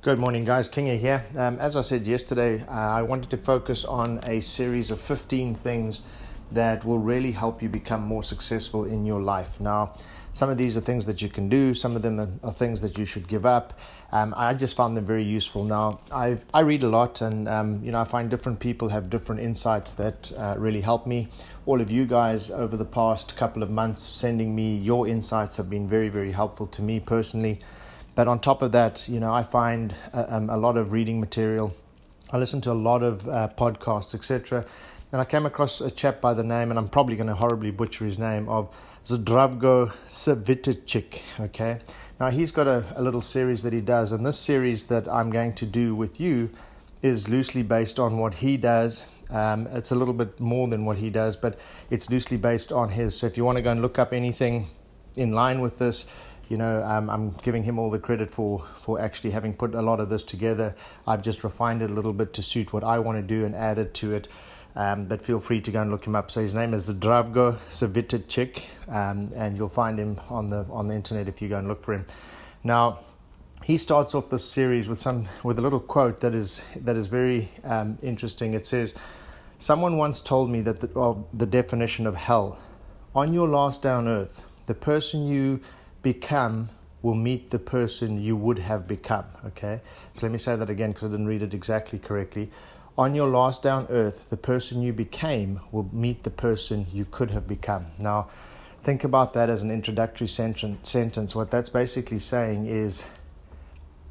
Good morning, guys. Kinga here. Um, as I said yesterday, uh, I wanted to focus on a series of 15 things that will really help you become more successful in your life. Now, some of these are things that you can do, some of them are, things that you should give up. Um, I just found them very useful. Now, i I read a lot, and um, you know, I find different people have different insights that uh, really help me. All of you guys over the past couple of months sending me your insights have been very, very helpful to me personally. But on top of that, you know, I find a, uh, um, a lot of reading material. I listen to a lot of uh, podcasts, etc. And I came across a chap by the name, and I'm probably going to horribly butcher his name, of Zdravko Savicic. Okay. Now, he's got a, a little series that he does, and this series that I'm going to do with you is loosely based on what he does. Um, it's a little bit more than what he does, but it's loosely based on his. So if you want to go and look up anything in line with this, you know, um, I'm giving him all the credit for, for actually having put a lot of this together. I've just refined it a little bit to suit what I want to do and added to it. Um, but feel free to go and look him up. So his name is Zdravko Savicic, um, and you'll find him on the on the internet if you go and look for him. Now, he starts off this series with some with a little quote that is that is very um, interesting. It says, "Someone once told me that the, of the definition of hell. On your last day on earth, the person you become will meet the person you would have become. Okay? So let me say that again because I didn't read it exactly correctly. On your last on earth, the person you became will meet the person you could have become. Now, think about that as an introductory sentence. What that's basically saying is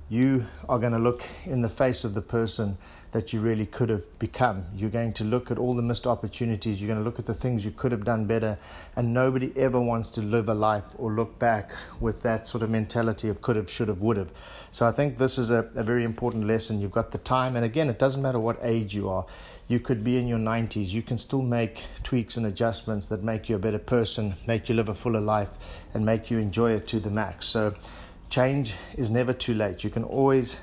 you are going to look in the face of the person that you really could have become. You're going to look at all the missed opportunities. You're going to look at the things you could have done better. And nobody ever wants to live a life or look back with that sort of mentality of could have, should have, would have. So I think this is a, a very important lesson. You've got the time. And again, it doesn't matter what age you are. You could be in your 90s. You can still make tweaks and adjustments that make you a better person, make you live a fuller life, and make you enjoy it to the max. So change is never too late. You can always,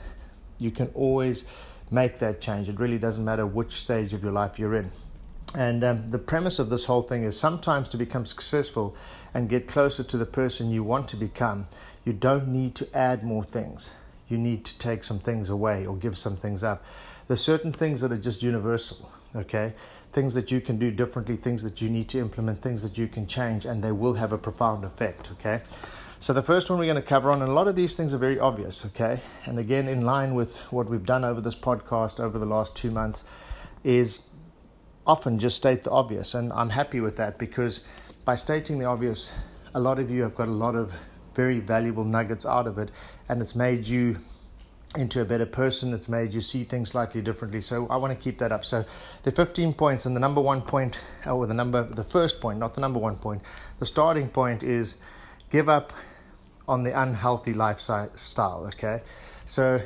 you can always make that change. It really doesn't matter which stage of your life you're in. And um, the premise of this whole thing is sometimes to become successful and get closer to the person you want to become, you don't need to add more things. You need to take some things away or give some things up. There's certain things that are just universal, okay? Things that you can do differently, things that you need to implement, things that you can change, and they will have a profound effect, okay? So the first one we're going to cover on, and a lot of these things are very obvious, okay? And again, in line with what we've done over this podcast over the last two months, is often just state the obvious. And I'm happy with that because by stating the obvious, a lot of you have got a lot of very valuable nuggets out of it, and it's made you into a better person. It's made you see things slightly differently. So I want to keep that up. So the 15 points, and the number one point, or the number, the first point, not the number one point, the starting point is give up on the unhealthy lifestyle. Okay, so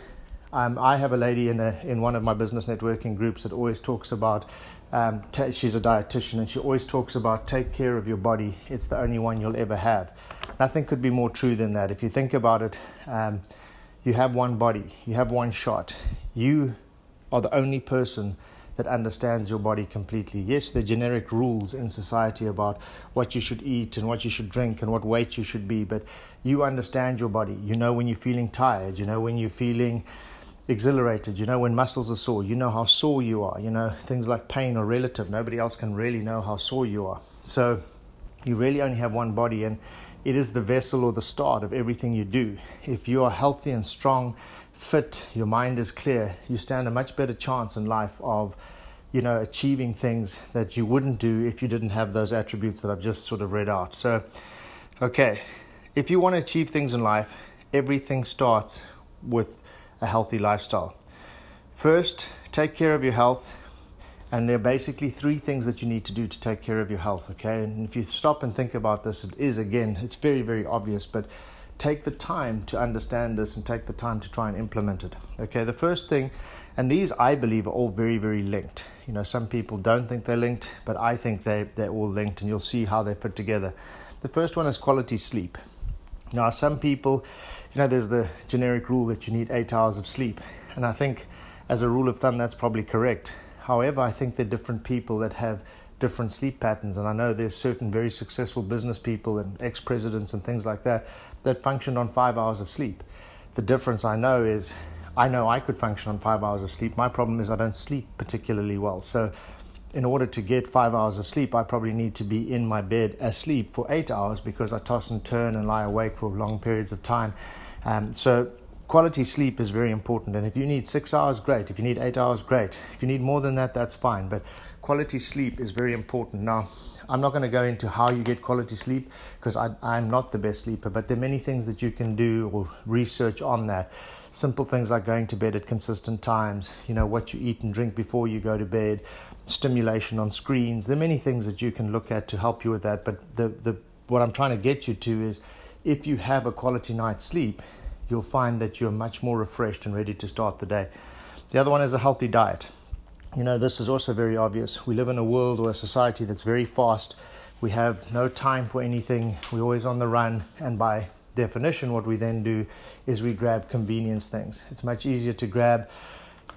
um, I have a lady in a, in one of my business networking groups that always talks about. Um, t- she's a dietitian and she always talks about take care of your body. It's the only one you'll ever have. Nothing could be more true than that. If you think about it, um, you have one body, you have one shot. You are the only person that understands your body completely. Yes, there are generic rules in society about what you should eat and what you should drink and what weight you should be, but you understand your body. You know when you're feeling tired, you know when you're feeling exhilarated, you know when muscles are sore, you know how sore you are, you know things like pain are relative. Nobody else can really know how sore you are. So you really only have one body and it is the vessel or the start of everything you do. If you are healthy and strong, fit, your mind is clear, you stand a much better chance in life of you know achieving things that you wouldn't do if you didn't have those attributes that I've just sort of read out. So, okay, if you want to achieve things in life, everything starts with a healthy lifestyle. First, take care of your health. And there are basically three things that you need to do to take care of your health, okay? And if you stop and think about this, it is again, it's very, very obvious, but take the time to understand this and take the time to try and implement it. Okay, the first thing, and these I believe are all very, very linked. You know, some people don't think they're linked, but I think they, they're all linked, and you'll see how they fit together. The first one is quality sleep. Now, some people, you know, there's the generic rule that you need eight hours of sleep, and I think as a rule of thumb, that's probably correct. However, I think there are different people that have different sleep patterns. And I know there's certain very successful business people and ex presidents and things like that that functioned on five hours of sleep. The difference I know is I know I could function on five hours of sleep. My problem is I don't sleep particularly well. So, in order to get five hours of sleep, I probably need to be in my bed asleep for eight hours because I toss and turn and lie awake for long periods of time. Um, so, quality sleep is very important. And if you need six hours, great. If you need eight hours, great. If you need more than that, that's fine. But quality sleep is very important. Now, I'm not going to go into how you get quality sleep because I'm not the best sleeper, but there are many things that you can do or research on that. Simple things like going to bed at consistent times, you know, what you eat and drink before you go to bed, stimulation on screens. There are many things that you can look at to help you with that. But the, the, what I'm trying to get you to is if you have a quality night's sleep, you'll find that you're much more refreshed and ready to start the day. The other one is a healthy diet. You know, this is also very obvious. We live in a world or a society that's very fast. We have no time for anything. We're always on the run. And by definition, what we then do is we grab convenience things. It's much easier to grab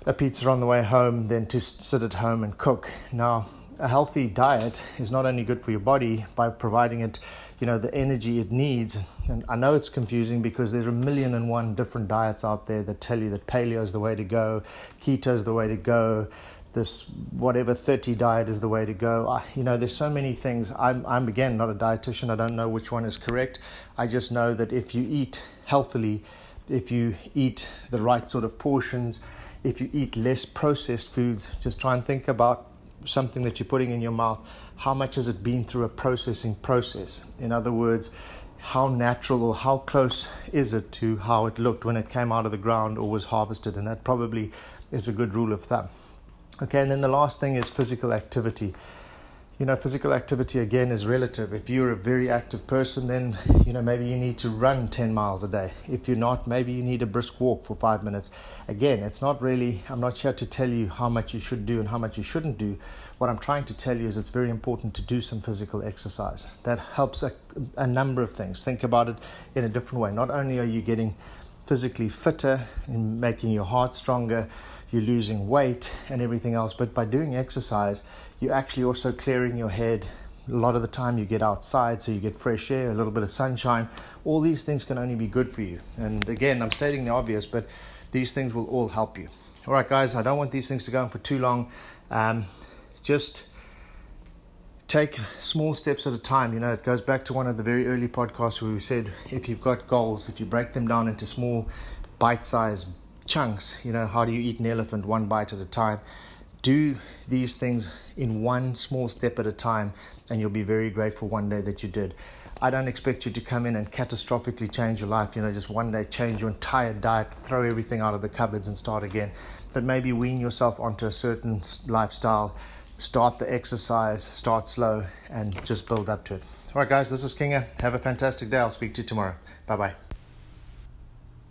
a pizza on the way home than to sit at home and cook. Now, a healthy diet is not only good for your body by providing it, you know, the energy it needs. And I know it's confusing because there's a million and one different diets out there that tell you that paleo is the way to go, keto is the way to go, this whatever 30 diet is the way to go. I, you know, there's so many things. I'm, I'm again not a dietitian. I don't know which one is correct. I just know that if you eat healthily, if you eat the right sort of portions, if you eat less processed foods, just try and think about something that you're putting in your mouth. How much has it been through a processing process? In other words, how natural or how close is it to how it looked when it came out of the ground or was harvested? And that probably is a good rule of thumb. Okay, and then the last thing is physical activity. You know, physical activity again is relative. If you're a very active person, then you know maybe you need to run 10 miles a day. If you're not, maybe you need a brisk walk for five minutes. Again, it's not really, I'm not here to tell you how much you should do and how much you shouldn't do. What I'm trying to tell you is it's very important to do some physical exercise. That helps a, a number of things. Think about it in a different way. Not only are you getting physically fitter and making your heart stronger, you're losing weight and everything else. But by doing exercise, you're actually also clearing your head. A lot of the time, you get outside, so you get fresh air, a little bit of sunshine. All these things can only be good for you. And again, I'm stating the obvious, but these things will all help you. All right, guys, I don't want these things to go on for too long. Um, just take small steps at a time. You know, it goes back to one of the very early podcasts where we said if you've got goals, if you break them down into small, bite sized chunks. You know, how do you eat an elephant one bite at a time? Do these things in one small step at a time, and you'll be very grateful one day that you did. I don't expect you to come in and catastrophically change your life, you know, just one day change your entire diet, throw everything out of the cupboards and start again. But maybe wean yourself onto a certain lifestyle, start the exercise, start slow, and just build up to it. All right, guys, this is Kinga. Have a fantastic day. I'll speak to you tomorrow. Bye bye.